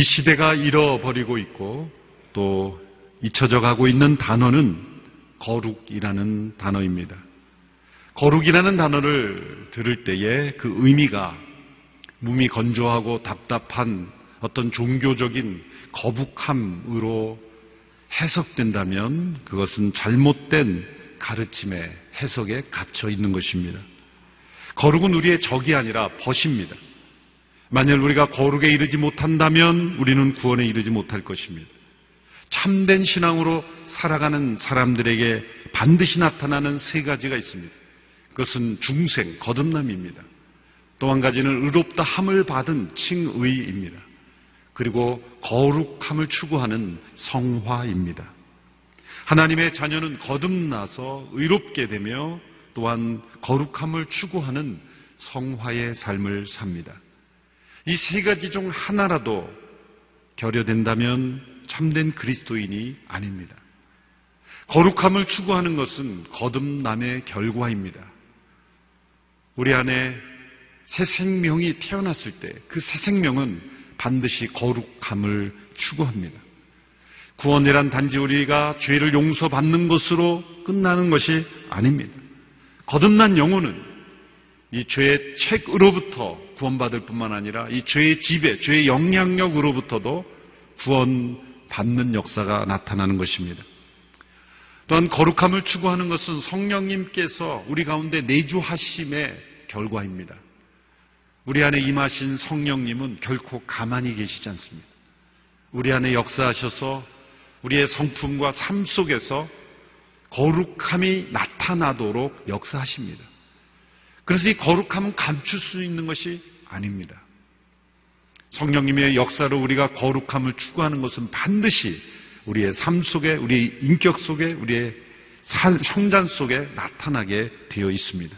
이 시대가 잃어버리고 있고 또 잊혀져 가고 있는 단어는 거룩이라는 단어입니다. 거룩이라는 단어를 들을 때에 그 의미가 몸이 건조하고 답답한 어떤 종교적인 거북함으로 해석된다면 그것은 잘못된 가르침의 해석에 갇혀 있는 것입니다. 거룩은 우리의 적이 아니라 벗입니다. 만약 우리가 거룩에 이르지 못한다면 우리는 구원에 이르지 못할 것입니다. 참된 신앙으로 살아가는 사람들에게 반드시 나타나는 세 가지가 있습니다. 그것은 중생, 거듭남입니다. 또 한 가지는 의롭다 함을 받은 칭의입니다. 그리고 거룩함을 추구하는 성화입니다. 하나님의 자녀는 거듭나서 의롭게 되며 또한 거룩함을 추구하는 성화의 삶을 삽니다. 이 세 가지 중 하나라도 결여된다면 참된 그리스도인이 아닙니다. 거룩함을 추구하는 것은 거듭남의 결과입니다. 우리 안에 새 생명이 태어났을 때 그 새 생명은 반드시 거룩함을 추구합니다. 구원이란 단지 우리가 죄를 용서받는 것으로 끝나는 것이 아닙니다. 거듭난 영혼은 이 죄의 책으로부터 구원받을 뿐만 아니라 이 죄의 지배, 죄의 영향력으로부터도 구원받는 역사가 나타나는 것입니다. 또한 거룩함을 추구하는 것은 성령님께서 우리 가운데 내주하심의 결과입니다. 우리 안에 임하신 성령님은 결코 가만히 계시지 않습니다. 우리 안에 역사하셔서 우리의 성품과 삶 속에서 거룩함이 나타나도록 역사하십니다. 그래서 이 거룩함은 감출 수 있는 것이 아닙니다. 성령님의 역사로 우리가 거룩함을 추구하는 것은 반드시 우리의 삶 속에, 우리의 인격 속에, 우리의 성장 속에 나타나게 되어 있습니다.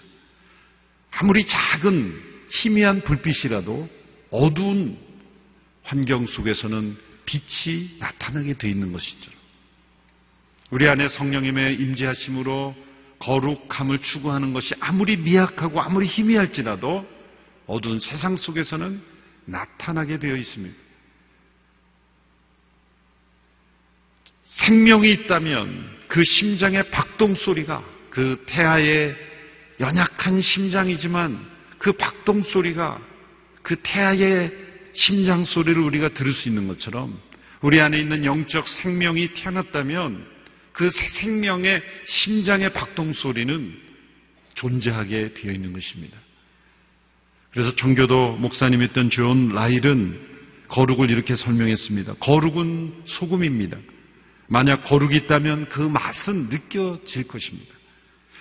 아무리 작은 희미한 불빛이라도 어두운 환경 속에서는 빛이 나타나게 되어 있는 것이죠. 우리 안에 성령님의 임재하심으로 거룩함을 추구하는 것이 아무리 미약하고 아무리 희미할지라도 어두운 세상 속에서는 나타나게 되어 있습니다. 생명이 있다면 그 심장의 박동 소리가 그 태아의 연약한 심장이지만 그 박동 소리가 그 태아의 심장 소리를 우리가 들을 수 있는 것처럼 우리 안에 있는 영적 생명이 태어났다면 그 생명의 심장의 박동 소리는 존재하게 되어 있는 것입니다. 그래서 청교도 목사님이었던 존 라일은 거룩을 이렇게 설명했습니다. 거룩은 소금입니다. 만약 거룩이 있다면 그 맛은 느껴질 것입니다.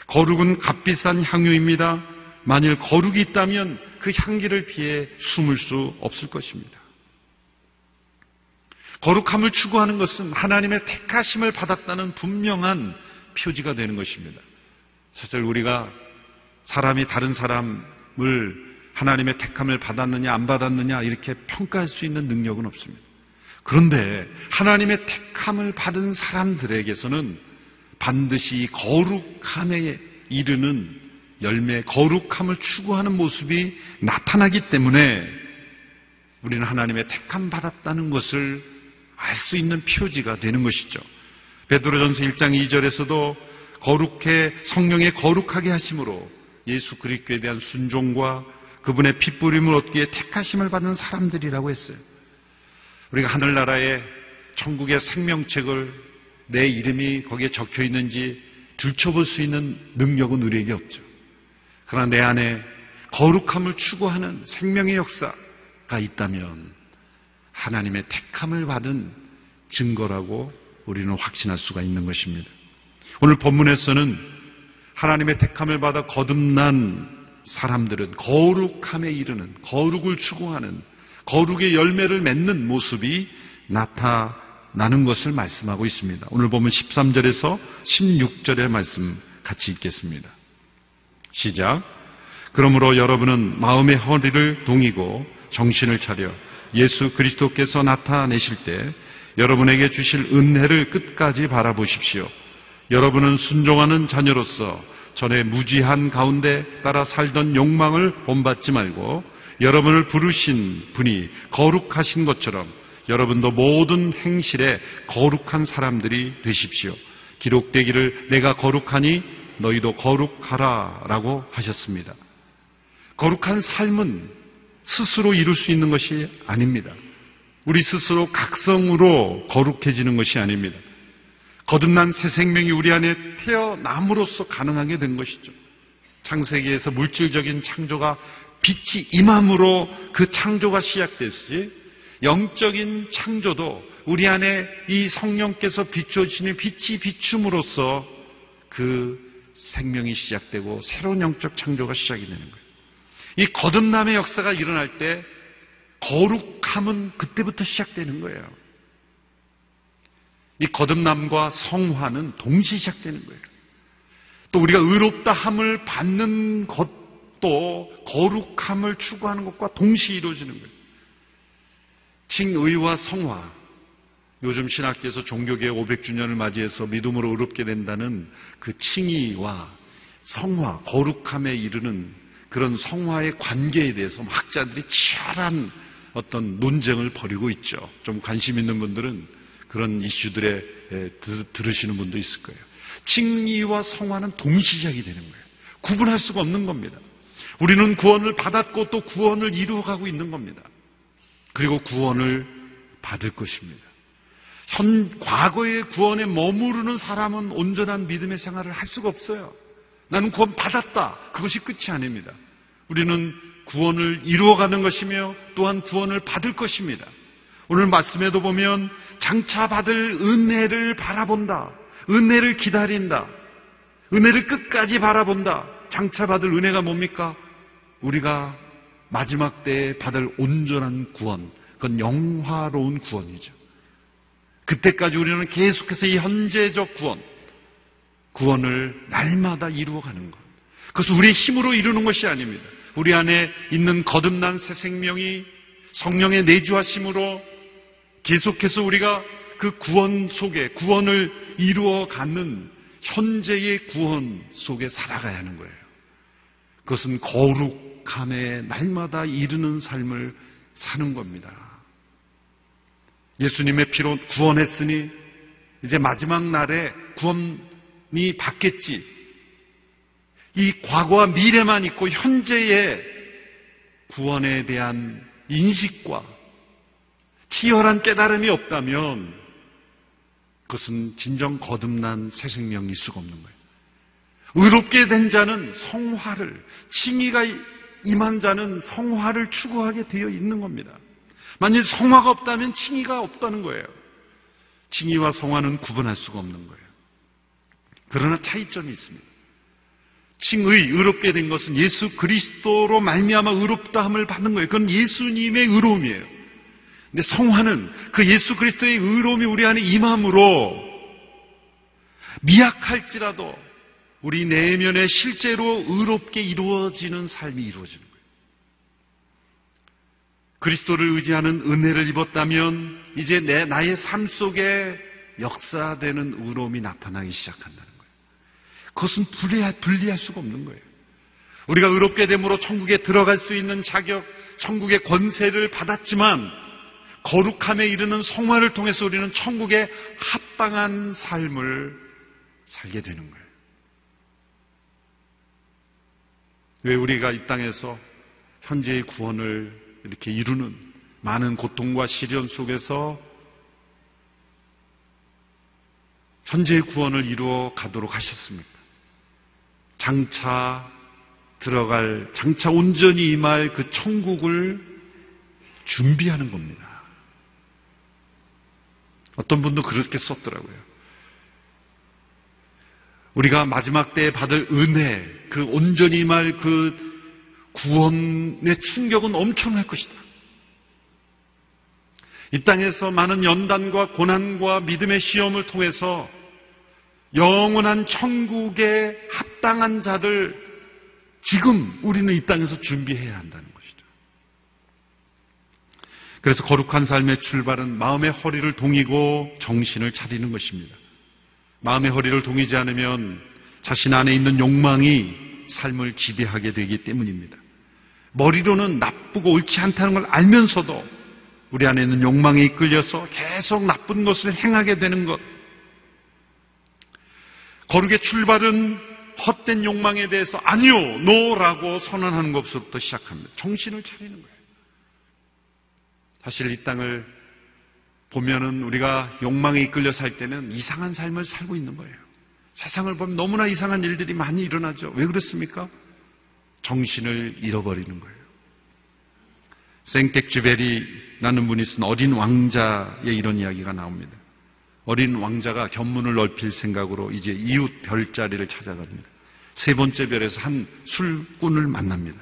거룩은 값비싼 향유입니다. 만일 거룩이 있다면 그 향기를 피해 숨을 수 없을 것입니다. 거룩함을 추구하는 것은 하나님의 택하심을 받았다는 분명한 표지가 되는 것입니다. 사실 우리가 사람이 다른 사람을 하나님의 택함을 받았느냐 안 받았느냐 이렇게 평가할 수 있는 능력은 없습니다. 그런데 하나님의 택함을 받은 사람들에게서는 반드시 거룩함에 이르는 열매, 거룩함을 추구하는 모습이 나타나기 때문에 우리는 하나님의 택함 받았다는 것을 알 수 있는 표지가 되는 것이죠. 베드로전서 1장 2절에서도 거룩해 성령의 거룩하게 하심으로 예수 그리스도에 대한 순종과 그분의 핏부림을 얻기에 택하심을 받은 사람들이라고 했어요. 우리가 하늘나라의 천국의 생명책을 내 이름이 거기에 적혀 있는지 들춰볼 수 있는 능력은 우리에게 없죠. 그러나 내 안에 거룩함을 추구하는 생명의 역사가 있다면 하나님의 택함을 받은 증거라고 우리는 확신할 수가 있는 것입니다. 오늘 본문에서는 하나님의 택함을 받아 거듭난 사람들은 거룩함에 이르는 거룩을 추구하는 거룩의 열매를 맺는 모습이 나타나는 것을 말씀하고 있습니다. 오늘 보면 13절에서 16절의 말씀 같이 읽겠습니다. 시작. 그러므로 여러분은 마음의 허리를 동이고 정신을 차려 예수 그리스도께서 나타내실 때 여러분에게 주실 은혜를 끝까지 바라보십시오. 여러분은 순종하는 자녀로서 전에 무지한 가운데 따라 살던 욕망을 본받지 말고 여러분을 부르신 분이 거룩하신 것처럼 여러분도 모든 행실에 거룩한 사람들이 되십시오. 기록되기를 내가 거룩하니 너희도 거룩하라 라고 하셨습니다. 거룩한 삶은 스스로 이룰 수 있는 것이 아닙니다. 우리 스스로 각성으로 거룩해지는 것이 아닙니다. 거듭난 새 생명이 우리 안에 태어남으로써 가능하게 된 것이죠. 창세기에서 물질적인 창조가 빛이 임함으로 그 창조가 시작됐지 영적인 창조도 우리 안에 이 성령께서 비춰주시는 빛이 비춤으로써 그 생명이 시작되고 새로운 영적 창조가 시작이 되는 거예요. 이 거듭남의 역사가 일어날 때 거룩함은 그때부터 시작되는 거예요. 이 거듭남과 성화는 동시에 시작되는 거예요. 또 우리가 의롭다 함을 받는 것도 거룩함을 추구하는 것과 동시에 이루어지는 거예요. 칭의와 성화. 요즘 신학계에서 종교개혁 500주년을 맞이해서 믿음으로 의롭게 된다는 그 칭의와 성화, 거룩함에 이르는 그런 성화의 관계에 대해서 학자들이 치열한 어떤 논쟁을 벌이고 있죠. 좀 관심 있는 분들은 그런 이슈들에 들으시는 분도 있을 거예요. 칭의와 성화는 동시작이 되는 거예요. 구분할 수가 없는 겁니다. 우리는 구원을 받았고 또 구원을 이루어가고 있는 겁니다. 그리고 구원을 받을 것입니다. 현, 과거의 구원에 머무르는 사람은 온전한 믿음의 생활을 할 수가 없어요. 나는 구원 받았다. 그것이 끝이 아닙니다. 우리는 구원을 이루어가는 것이며 또한 구원을 받을 것입니다. 오늘 말씀에도 보면 장차 받을 은혜를 바라본다. 은혜를 기다린다. 은혜를 끝까지 바라본다. 장차 받을 은혜가 뭡니까? 우리가 마지막 때에 받을 온전한 구원. 그건 영화로운 구원이죠. 그때까지 우리는 계속해서 이 현재적 구원, 구원을 날마다 이루어가는 것. 그것은 우리의 힘으로 이루는 것이 아닙니다. 우리 안에 있는 거듭난 새 생명이 성령의 내주하심으로 계속해서 우리가 그 구원 속에 구원을 이루어 가는 현재의 구원 속에 살아가야 하는 거예요. 그것은 거룩함에 날마다 이르는 삶을 사는 겁니다. 예수님의 피로 구원했으니 이제 마지막 날에 구원이 받겠지. 이 과거와 미래만 있고 현재의 구원에 대한 인식과 치열한 깨달음이 없다면 그것은 진정 거듭난 새 생명일 수가 없는 거예요. 의롭게 된 자는 성화를, 칭의가 임한 자는 성화를 추구하게 되어 있는 겁니다. 만일 성화가 없다면 칭의가 없다는 거예요. 칭의와 성화는 구분할 수가 없는 거예요. 그러나 차이점이 있습니다. 칭의, 의롭게 된 것은 예수 그리스도로 말미암아 의롭다함을 받는 거예요. 그건 예수님의 의로움이에요. 근데 성화는 그 예수 그리스도의 의로움이 우리 안에 임함으로 미약할지라도 우리 내면에 실제로 의롭게 이루어지는 삶이 이루어지는 거예요. 그리스도를 의지하는 은혜를 입었다면 이제 내 나의 삶 속에 역사되는 의로움이 나타나기 시작한다는. 그것은 분리할, 분리할 수가 없는 거예요. 우리가 의롭게 됨으로 천국에 들어갈 수 있는 자격, 천국의 권세를 받았지만 거룩함에 이르는 성화를 통해서 우리는 천국에 합당한 삶을 살게 되는 거예요. 왜 우리가 이 땅에서 현재의 구원을 이렇게 이루는 많은 고통과 시련 속에서 현재의 구원을 이루어 가도록 하셨습니까? 장차 들어갈, 장차 온전히 임할 그 천국을 준비하는 겁니다. 어떤 분도 그렇게 썼더라고요. 우리가 마지막 때에 받을 은혜, 그 온전히 임할 그 구원의 충격은 엄청날 것이다. 이 땅에서 많은 연단과 고난과 믿음의 시험을 통해서 영원한 천국에 합당한 자를 지금 우리는 이 땅에서 준비해야 한다는 것이죠. 그래서 거룩한 삶의 출발은 마음의 허리를 동이고 정신을 차리는 것입니다. 마음의 허리를 동이지 않으면 자신 안에 있는 욕망이 삶을 지배하게 되기 때문입니다. 머리로는 나쁘고 옳지 않다는 걸 알면서도 우리 안에 있는 욕망에 이끌려서 계속 나쁜 것을 행하게 되는 것. 거룩의 출발은 헛된 욕망에 대해서 아니요, 노라고 선언하는 것부터 시작합니다. 정신을 차리는 거예요. 사실 이 땅을 보면은 우리가 욕망에 이끌려 살 때는 이상한 삶을 살고 있는 거예요. 세상을 보면 너무나 이상한 일들이 많이 일어나죠. 왜 그렇습니까? 정신을 잃어버리는 거예요. 생텍쥐베리라는 분이 쓴 어린 왕자의 이런 이야기가 나옵니다. 어린 왕자가 견문을 넓힐 생각으로 이제 이웃 별자리를 찾아갑니다. 세 번째 별에서 한 술꾼을 만납니다.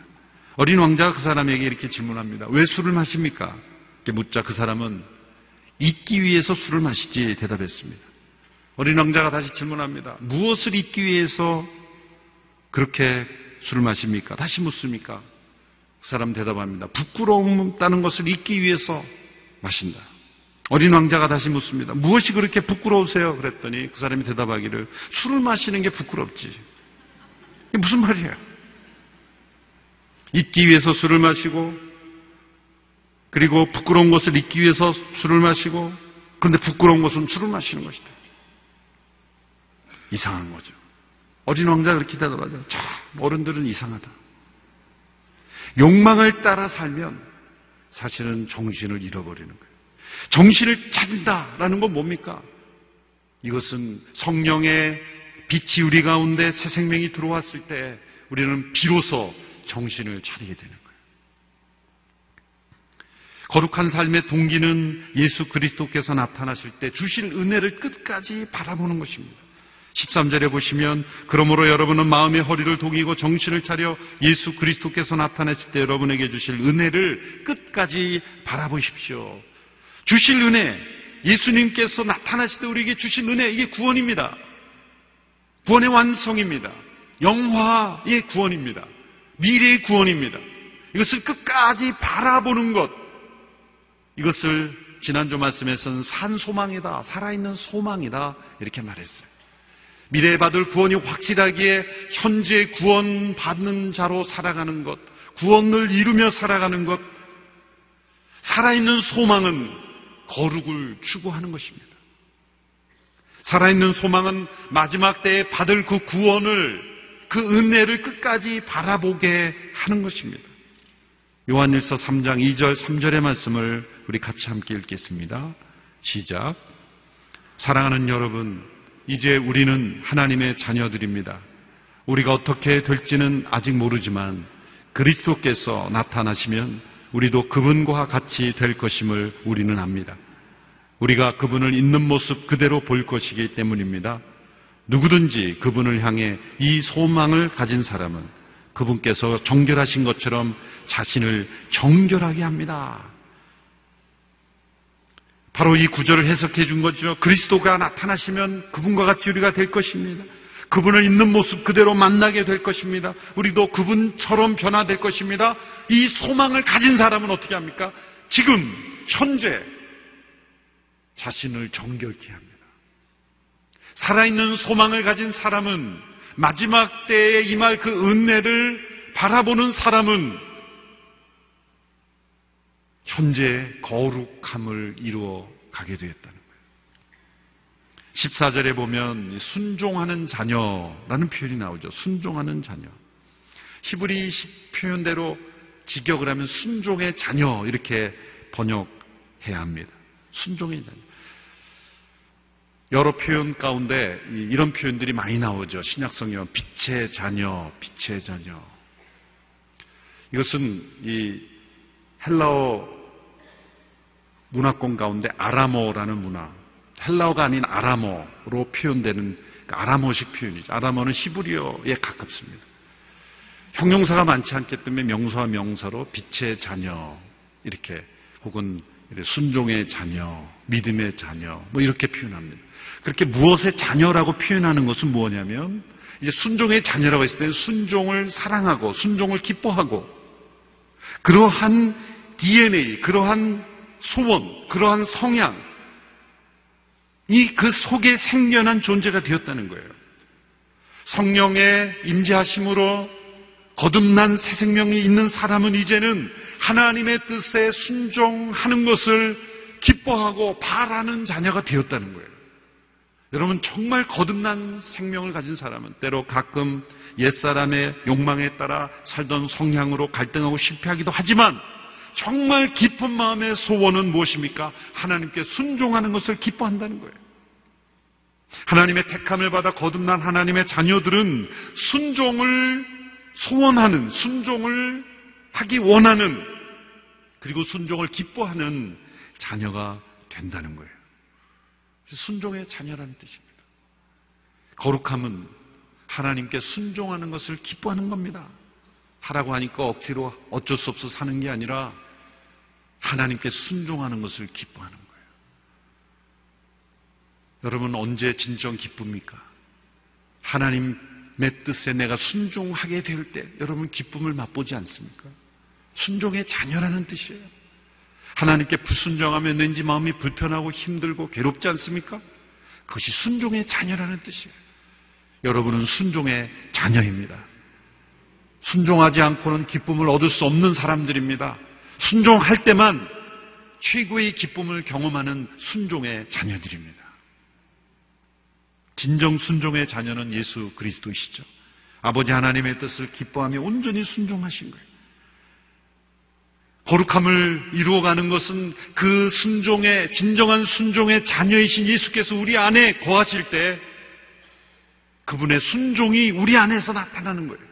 어린 왕자가 그 사람에게 이렇게 질문합니다. 왜 술을 마십니까? 이렇게 묻자 그 사람은 잊기 위해서 술을 마시지 대답했습니다. 어린 왕자가 다시 질문합니다. 무엇을 잊기 위해서 그렇게 술을 마십니까? 다시 묻습니까? 그 사람 대답합니다. 부끄러움다는 것을 잊기 위해서 마신다. 어린 왕자가 다시 묻습니다. 무엇이 그렇게 부끄러우세요? 그랬더니 그 사람이 대답하기를 술을 마시는 게 부끄럽지. 이게 무슨 말이에요? 잊기 위해서 술을 마시고 그리고 부끄러운 것을 잊기 위해서 술을 마시고 그런데 부끄러운 것은 술을 마시는 것이다. 이상한 거죠. 어린 왕자가 그렇게 대답하죠. 자, 어른들은 이상하다. 욕망을 따라 살면 사실은 정신을 잃어버리는 거예요. 정신을 찾는다라는 건 뭡니까? 이것은 성령의 빛이 우리 가운데 새 생명이 들어왔을 때 우리는 비로소 정신을 차리게 되는 거예요. 거룩한 삶의 동기는 예수 그리스도께서 나타나실 때 주실 은혜를 끝까지 바라보는 것입니다. 13절에 보시면 그러므로 여러분은 마음의 허리를 동이고 정신을 차려 예수 그리스도께서 나타나실 때 여러분에게 주실 은혜를 끝까지 바라보십시오. 주실 은혜, 예수님께서 나타나실 때 우리에게 주신 은혜, 이게 구원입니다. 구원의 완성입니다. 영화의 구원입니다. 미래의 구원입니다. 이것을 끝까지 바라보는 것, 이것을 지난주 말씀에서는 산 소망이다, 살아있는 소망이다, 이렇게 말했어요. 미래에 받을 구원이 확실하기에 현재 구원 받는 자로 살아가는 것, 구원을 이루며 살아가는 것, 살아있는 소망은 거룩을 추구하는 것입니다. 살아있는 소망은 마지막 때에 받을 그 구원을, 그 은혜를 끝까지 바라보게 하는 것입니다. 요한일서 3장 2절, 3절의 말씀을 우리 같이 함께 읽겠습니다. 시작. 사랑하는 여러분, 이제 우리는 하나님의 자녀들입니다. 우리가 어떻게 될지는 아직 모르지만 그리스도께서 나타나시면 우리도 그분과 같이 될 것임을 우리는 압니다. 우리가 그분을 있는 모습 그대로 볼 것이기 때문입니다. 누구든지 그분을 향해 이 소망을 가진 사람은 그분께서 정결하신 것처럼 자신을 정결하게 합니다. 바로 이 구절을 해석해 준 거죠. 그리스도가 나타나시면 그분과 같이 우리가 될 것입니다. 그분을 있는 모습 그대로 만나게 될 것입니다. 우리도 그분처럼 변화될 것입니다. 이 소망을 가진 사람은 어떻게 합니까? 지금, 현재, 자신을 정결케 합니다. 살아있는 소망을 가진 사람은 마지막 때에 임할 그 은혜를 바라보는 사람은 현재 거룩함을 이루어 가게 되었다는. 14절에 보면 순종하는 자녀라는 표현이 나오죠. 순종하는 자녀. 히브리 표현대로 직역을 하면 순종의 자녀 이렇게 번역해야 합니다. 순종의 자녀. 여러 표현 가운데 이런 표현들이 많이 나오죠. 신약성경 빛의 자녀, 빛의 자녀. 이것은 이 헬라어 문화권 가운데 아라모라는 문화, 헬라어가 아닌 아라모로 표현되는 그 아라모식 표현이죠. 아라모는 히브리어에 가깝습니다. 형용사가 많지 않기 때문에 명사와 명사로 빛의 자녀 이렇게 혹은 순종의 자녀, 믿음의 자녀 뭐 이렇게 표현합니다. 그렇게 무엇의 자녀라고 표현하는 것은 무엇냐면 이제 순종의 자녀라고 했을 때 순종을 사랑하고 순종을 기뻐하고 그러한 DNA, 그러한 소원, 그러한 성향, 이 그 속에 생겨난 존재가 되었다는 거예요. 성령의 임재하심으로 거듭난 새 생명이 있는 사람은 이제는 하나님의 뜻에 순종하는 것을 기뻐하고 바라는 자녀가 되었다는 거예요. 여러분 정말 거듭난 생명을 가진 사람은 때로 가끔 옛사람의 욕망에 따라 살던 성향으로 갈등하고 실패하기도 하지만 정말 깊은 마음의 소원은 무엇입니까? 하나님께 순종하는 것을 기뻐한다는 거예요. 하나님의 택함을 받아 거듭난 하나님의 자녀들은 순종을 소원하는, 순종을 하기 원하는, 그리고 순종을 기뻐하는 자녀가 된다는 거예요. 순종의 자녀라는 뜻입니다. 거룩함은 하나님께 순종하는 것을 기뻐하는 겁니다. 하라고 하니까 억지로 어쩔 수 없어 사는 게 아니라 하나님께 순종하는 것을 기뻐하는 거예요. 여러분 언제 진정 기쁩니까? 하나님의 뜻에 내가 순종하게 될 때 여러분 기쁨을 맛보지 않습니까? 순종의 자녀라는 뜻이에요. 하나님께 불순종하면 왠지 마음이 불편하고 힘들고 괴롭지 않습니까? 그것이 순종의 자녀라는 뜻이에요. 여러분은 순종의 자녀입니다. 순종하지 않고는 기쁨을 얻을 수 없는 사람들입니다. 순종할 때만 최고의 기쁨을 경험하는 순종의 자녀들입니다. 진정 순종의 자녀는 예수 그리스도이시죠. 아버지 하나님의 뜻을 기뻐하며 온전히 순종하신 거예요. 거룩함을 이루어가는 것은 그 순종의, 진정한 순종의 자녀이신 예수께서 우리 안에 거하실 때 그분의 순종이 우리 안에서 나타나는 거예요.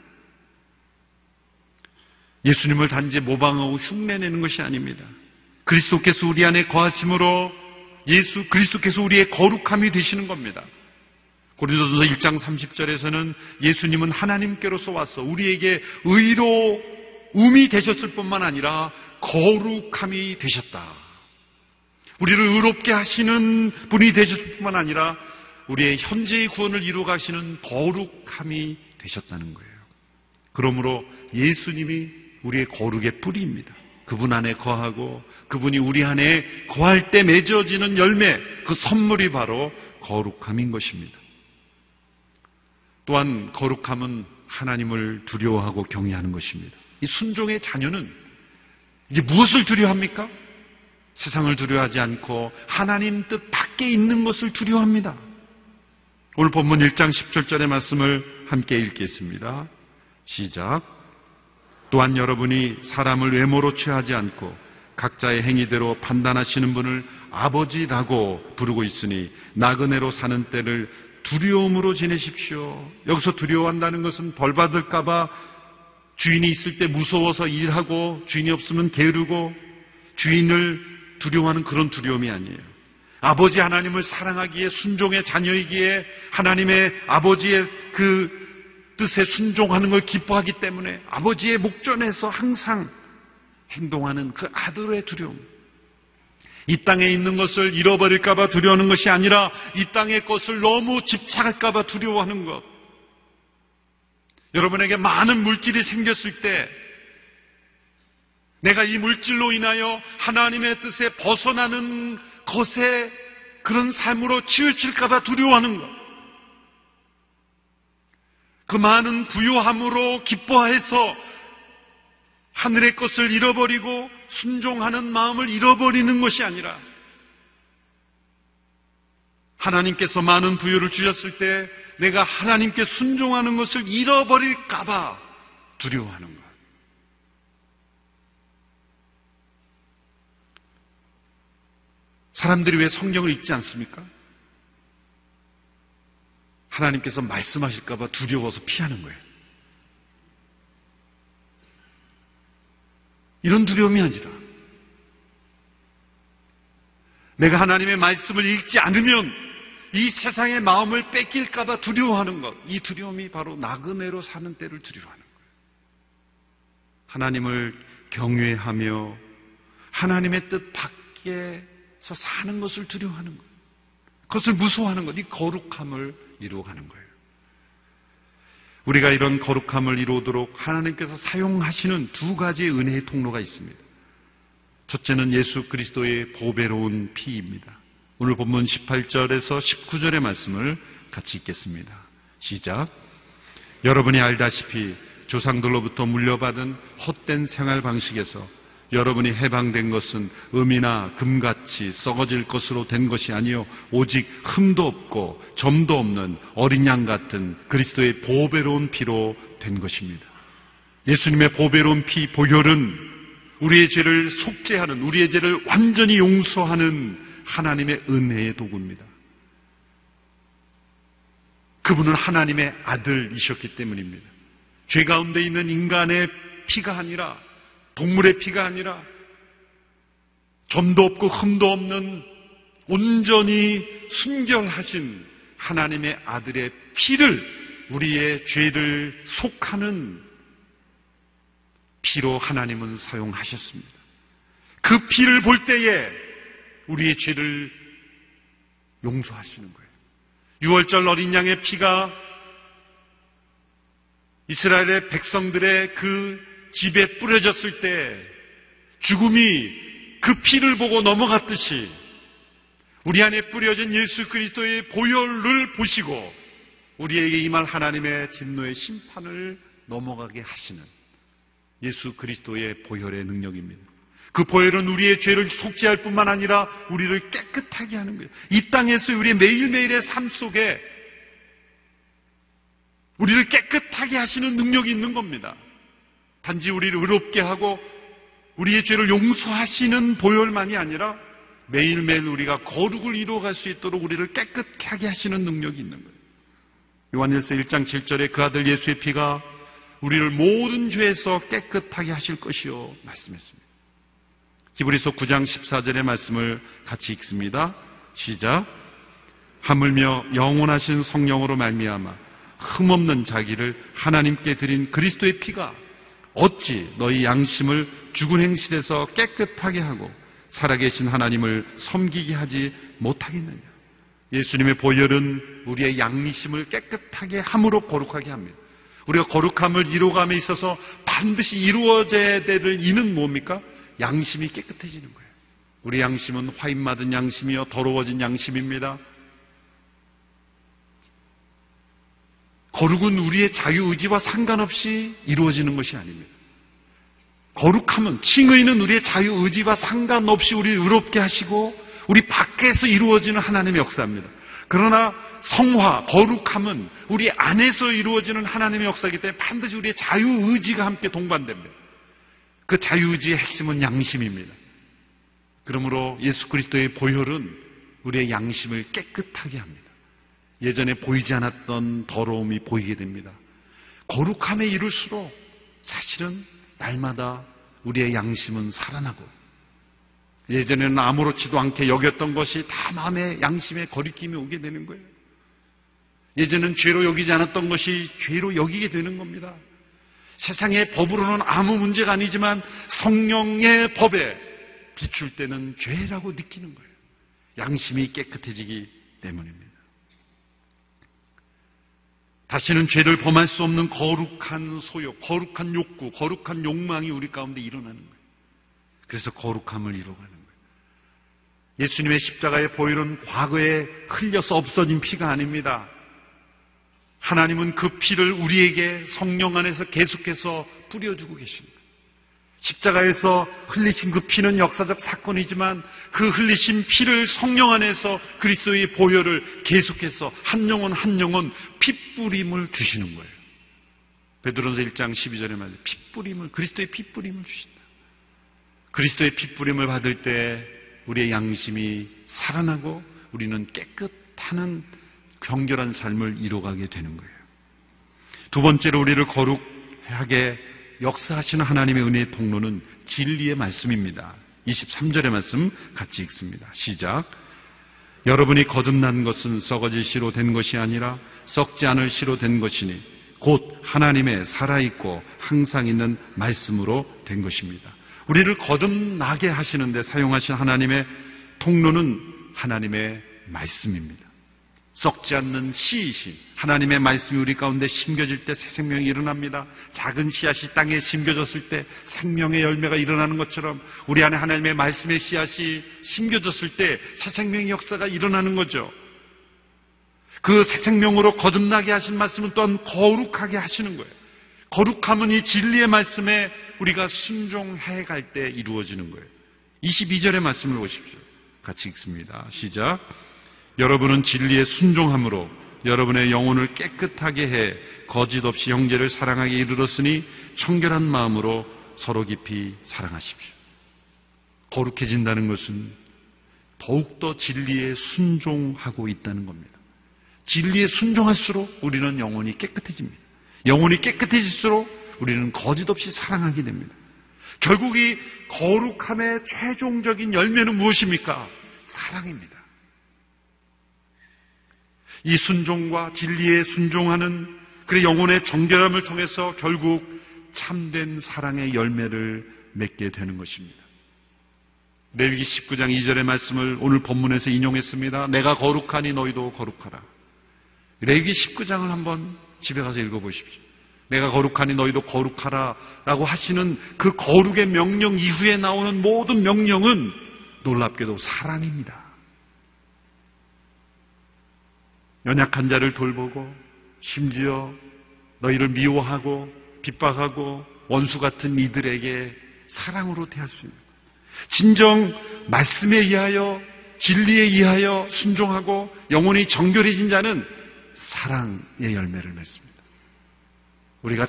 예수님을 단지 모방하고 흉내내는 것이 아닙니다. 그리스도께서 우리 안에 거하심으로 예수 그리스도께서 우리의 거룩함이 되시는 겁니다. 고린도전서 1장 30절에서는 예수님은 하나님께로서 와서 우리에게 의로 음이 되셨을 뿐만 아니라 거룩함이 되셨다. 우리를 의롭게 하시는 분이 되셨을 뿐만 아니라 우리의 현재의 구원을 이루어 가시는 거룩함이 되셨다는 거예요. 그러므로 예수님이 우리의 거룩의 뿌리입니다. 그분 안에 거하고 그분이 우리 안에 거할 때 맺어지는 열매, 그 선물이 바로 거룩함인 것입니다. 또한 거룩함은 하나님을 두려워하고 경외하는 것입니다. 이 순종의 자녀는 이제 무엇을 두려워합니까? 세상을 두려워하지 않고 하나님 뜻 밖에 있는 것을 두려워합니다. 오늘 본문 1장 10절절의 말씀을 함께 읽겠습니다. 시작. 또한 여러분이 사람을 외모로 취하지 않고 각자의 행위대로 판단하시는 분을 아버지라고 부르고 있으니 나그네로 사는 때를 두려움으로 지내십시오. 여기서 두려워한다는 것은 벌 받을까봐 주인이 있을 때 무서워서 일하고 주인이 없으면 게으르고 주인을 두려워하는 그런 두려움이 아니에요. 아버지 하나님을 사랑하기에 순종의 자녀이기에 하나님의 아버지의 그 뜻에 순종하는 걸 기뻐하기 때문에 아버지의 목전에서 항상 행동하는 그 아들의 두려움. 이 땅에 있는 것을 잃어버릴까봐 두려워하는 것이 아니라 이 땅의 것을 너무 집착할까봐 두려워하는 것. 여러분에게 많은 물질이 생겼을 때 내가 이 물질로 인하여 하나님의 뜻에 벗어나는 것에 그런 삶으로 치우칠까봐 두려워하는 것. 그 많은 부유함으로 기뻐해서 하늘의 것을 잃어버리고 순종하는 마음을 잃어버리는 것이 아니라 하나님께서 많은 부유를 주셨을 때 내가 하나님께 순종하는 것을 잃어버릴까봐 두려워하는 것. 사람들이 왜 성경을 읽지 않습니까? 하나님께서 말씀하실까봐 두려워서 피하는 거예요. 이런 두려움이 아니라 내가 하나님의 말씀을 읽지 않으면 이 세상의 마음을 뺏길까봐 두려워하는 것. 이 두려움이 바로 나그네로 사는 때를 두려워하는 거예요. 하나님을 경외하며 하나님의 뜻 밖에서 사는 것을 두려워하는 것. 그것을 무서워하는 것. 이 거룩함을 이루어가는 거예요. 우리가 이런 거룩함을 이루도록 하나님께서 사용하시는 두 가지의 은혜의 통로가 있습니다. 첫째는 예수 그리스도의 보배로운 피입니다. 오늘 본문 18절에서 19절의 말씀을 같이 읽겠습니다. 시작. 여러분이 알다시피 조상들로부터 물려받은 헛된 생활 방식에서 여러분이 해방된 것은 음이나 금같이 썩어질 것으로 된 것이 아니요 오직 흠도 없고 점도 없는 어린 양 같은 그리스도의 보배로운 피로 된 것입니다. 예수님의 보배로운 피 보혈은 우리의 죄를 속죄하는 우리의 죄를 완전히 용서하는 하나님의 은혜의 도구입니다. 그분은 하나님의 아들이셨기 때문입니다. 죄 가운데 있는 인간의 피가 아니라 동물의 피가 아니라 점도 없고 흠도 없는 온전히 순결하신 하나님의 아들의 피를 우리의 죄를 속하는 피로 하나님은 사용하셨습니다. 그 피를 볼 때에 우리의 죄를 용서하시는 거예요. 6월절 어린 양의 피가 이스라엘의 백성들의 그 집에 뿌려졌을 때 죽음이 그 피를 보고 넘어갔듯이 우리 안에 뿌려진 예수 그리스도의 보혈을 보시고 우리에게 임할 하나님의 진노의 심판을 넘어가게 하시는 예수 그리스도의 보혈의 능력입니다. 그 보혈은 우리의 죄를 속죄할 뿐만 아니라 우리를 깨끗하게 하는 거예요. 이 땅에서 우리의 매일매일의 삶 속에 우리를 깨끗하게 하시는 능력이 있는 겁니다. 단지 우리를 의롭게 하고 우리의 죄를 용서하시는 보혈만이 아니라 매일매일 우리가 거룩을 이루어갈 수 있도록 우리를 깨끗하게 하시는 능력이 있는 거예요. 요한일서 1장 7절에 그 아들 예수의 피가 우리를 모든 죄에서 깨끗하게 하실 것이요 말씀했습니다. 히브리서 9장 14절의 말씀을 같이 읽습니다. 시작. 하물며 영원하신 성령으로 말미암아 흠없는 자기를 하나님께 드린 그리스도의 피가 어찌 너희 양심을 죽은 행실에서 깨끗하게 하고 살아계신 하나님을 섬기게 하지 못하겠느냐. 예수님의 보혈은 우리의 양심을 깨끗하게 함으로 거룩하게 합니다. 우리가 거룩함을 이루감에 있어서 반드시 이루어져야 될 이는 뭡니까? 양심이 깨끗해지는 거예요. 우리 양심은 화인 맞은 양심이요 더러워진 양심입니다. 거룩은 우리의 자유의지와 상관없이 이루어지는 것이 아닙니다. 거룩함은, 칭의는 우리의 자유의지와 상관없이 우리를 의롭게 하시고 우리 밖에서 이루어지는 하나님의 역사입니다. 그러나 성화, 거룩함은 우리 안에서 이루어지는 하나님의 역사이기 때문에 반드시 우리의 자유의지가 함께 동반됩니다. 그 자유의지의 핵심은 양심입니다. 그러므로 예수 그리스도의 보혈은 우리의 양심을 깨끗하게 합니다. 예전에 보이지 않았던 더러움이 보이게 됩니다. 거룩함에 이를수록 사실은 날마다 우리의 양심은 살아나고 예전에는 아무렇지도 않게 여겼던 것이 다 마음의 양심에 거리낌이 오게 되는 거예요. 예전엔 죄로 여기지 않았던 것이 죄로 여기게 되는 겁니다. 세상의 법으로는 아무 문제가 아니지만 성령의 법에 비출 때는 죄라고 느끼는 거예요. 양심이 깨끗해지기 때문입니다. 다시는 죄를 범할 수 없는 거룩한 소욕, 거룩한 욕구, 거룩한 욕망이 우리 가운데 일어나는 거예요. 그래서 거룩함을 이루어가는 거예요. 예수님의 십자가의 보혈은 과거에 흘려서 없어진 피가 아닙니다. 하나님은 그 피를 우리에게 성령 안에서 계속해서 뿌려주고 계십니다. 십자가에서 흘리신 그 피는 역사적 사건이지만 그 흘리신 피를 성령 안에서 그리스도의 보혈을 계속해서 한 영혼 한 영혼 핏뿌림을 주시는 거예요. 베드로서 1장 12절에 말해 핏뿌림을 그리스도의 핏뿌림을 주신다. 그리스도의 핏뿌림을 받을 때 우리의 양심이 살아나고 우리는 깨끗하는 경결한 삶을 이뤄가게 되는 거예요. 두 번째로 우리를 거룩하게 역사하시는 하나님의 은혜의 통로는 진리의 말씀입니다. 23절의 말씀 같이 읽습니다. 시작. 여러분이 거듭난 것은 썩어질 시로 된 것이 아니라 썩지 않을 시로 된 것이니 곧 하나님의 살아있고 항상 있는 말씀으로 된 것입니다. 우리를 거듭나게 하시는데 사용하신 하나님의 통로는 하나님의 말씀입니다. 썩지 않는 씨이신 하나님의 말씀이 우리 가운데 심겨질 때 새 생명이 일어납니다. 작은 씨앗이 땅에 심겨졌을 때 생명의 열매가 일어나는 것처럼 우리 안에 하나님의 말씀의 씨앗이 심겨졌을 때 새 생명의 역사가 일어나는 거죠. 그 새 생명으로 거듭나게 하신 말씀은 또한 거룩하게 하시는 거예요. 거룩함은 이 진리의 말씀에 우리가 순종해 갈 때 이루어지는 거예요. 22절의 말씀을 보십시오. 같이 읽습니다. 시작. 여러분은 진리의 순종함으로 여러분의 영혼을 깨끗하게 해 거짓 없이 형제를 사랑하게 이르렀으니 청결한 마음으로 서로 깊이 사랑하십시오. 거룩해진다는 것은 더욱더 진리에 순종하고 있다는 겁니다. 진리에 순종할수록 우리는 영혼이 깨끗해집니다. 영혼이 깨끗해질수록 우리는 거짓 없이 사랑하게 됩니다. 결국 이 거룩함의 최종적인 열매는 무엇입니까? 사랑입니다. 이 순종과 진리에 순종하는 그 영혼의 정결함을 통해서 결국 참된 사랑의 열매를 맺게 되는 것입니다. 레위기 19장 2절의 말씀을 오늘 본문에서 인용했습니다. 내가 거룩하니 너희도 거룩하라. 레위기 19장을 한번 집에 가서 읽어보십시오. 내가 거룩하니 너희도 거룩하라 라고 하시는 그 거룩의 명령 이후에 나오는 모든 명령은 놀랍게도 사랑입니다. 연약한 자를 돌보고 심지어 너희를 미워하고 핍박하고 원수 같은 이들에게 사랑으로 대할 수 있는 진정 말씀에 의하여 진리에 의하여 순종하고 영혼이 정결해진 자는 사랑의 열매를 맺습니다. 우리가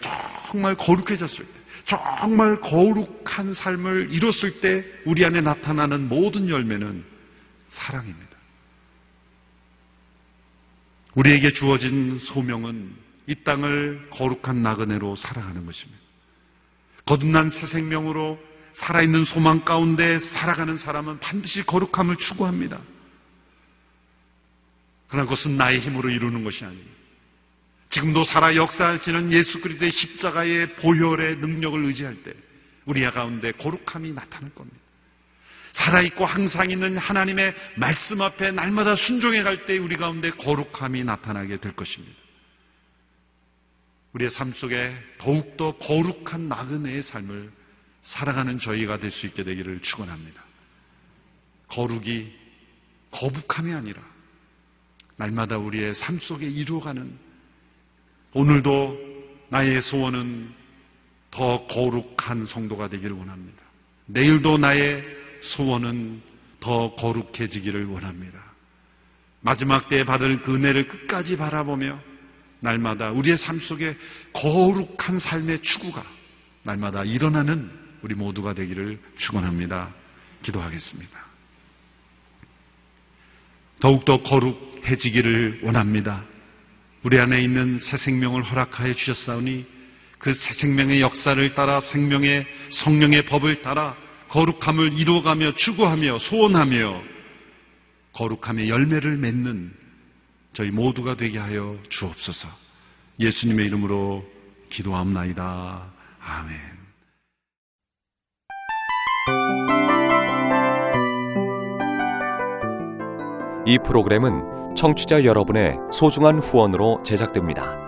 정말 거룩해졌을 때, 정말 거룩한 삶을 이뤘을 때 우리 안에 나타나는 모든 열매는 사랑입니다. 우리에게 주어진 소명은 이 땅을 거룩한 나그네로 살아가는 것입니다. 거듭난 새 생명으로 살아있는 소망 가운데 살아가는 사람은 반드시 거룩함을 추구합니다. 그러나 그것은 나의 힘으로 이루는 것이 아니에요. 지금도 살아 역사하시는 예수 그리스도의 십자가의 보혈의 능력을 의지할 때 우리 가운데 거룩함이 나타날 겁니다. 살아있고 항상 있는 하나님의 말씀 앞에 날마다 순종해 갈 때 우리 가운데 거룩함이 나타나게 될 것입니다. 우리의 삶 속에 더욱더 거룩한 나그네의 삶을 살아가는 저희가 될 수 있게 되기를 축원합니다. 거룩이 거북함이 아니라 날마다 우리의 삶 속에 이루어가는 오늘도 나의 소원은 더 거룩한 성도가 되기를 원합니다. 내일도 나의 소원은 더 거룩해지기를 원합니다. 마지막 때에 받을 그 은혜를 끝까지 바라보며 날마다 우리의 삶 속에 거룩한 삶의 추구가 날마다 일어나는 우리 모두가 되기를 축원합니다. 기도하겠습니다. 더욱더 거룩해지기를 원합니다. 우리 안에 있는 새 생명을 허락하여 주셨사오니 그 새 생명의 역사를 따라 생명의 성령의 법을 따라 거룩함을 이루어가며 추구하며 소원하며 거룩함의 열매를 맺는 저희 모두가 되게 하여 주옵소서. 예수님의 이름으로 기도합나이다. 아멘. 이 프로그램은 청취자 여러분의 소중한 후원으로 제작됩니다.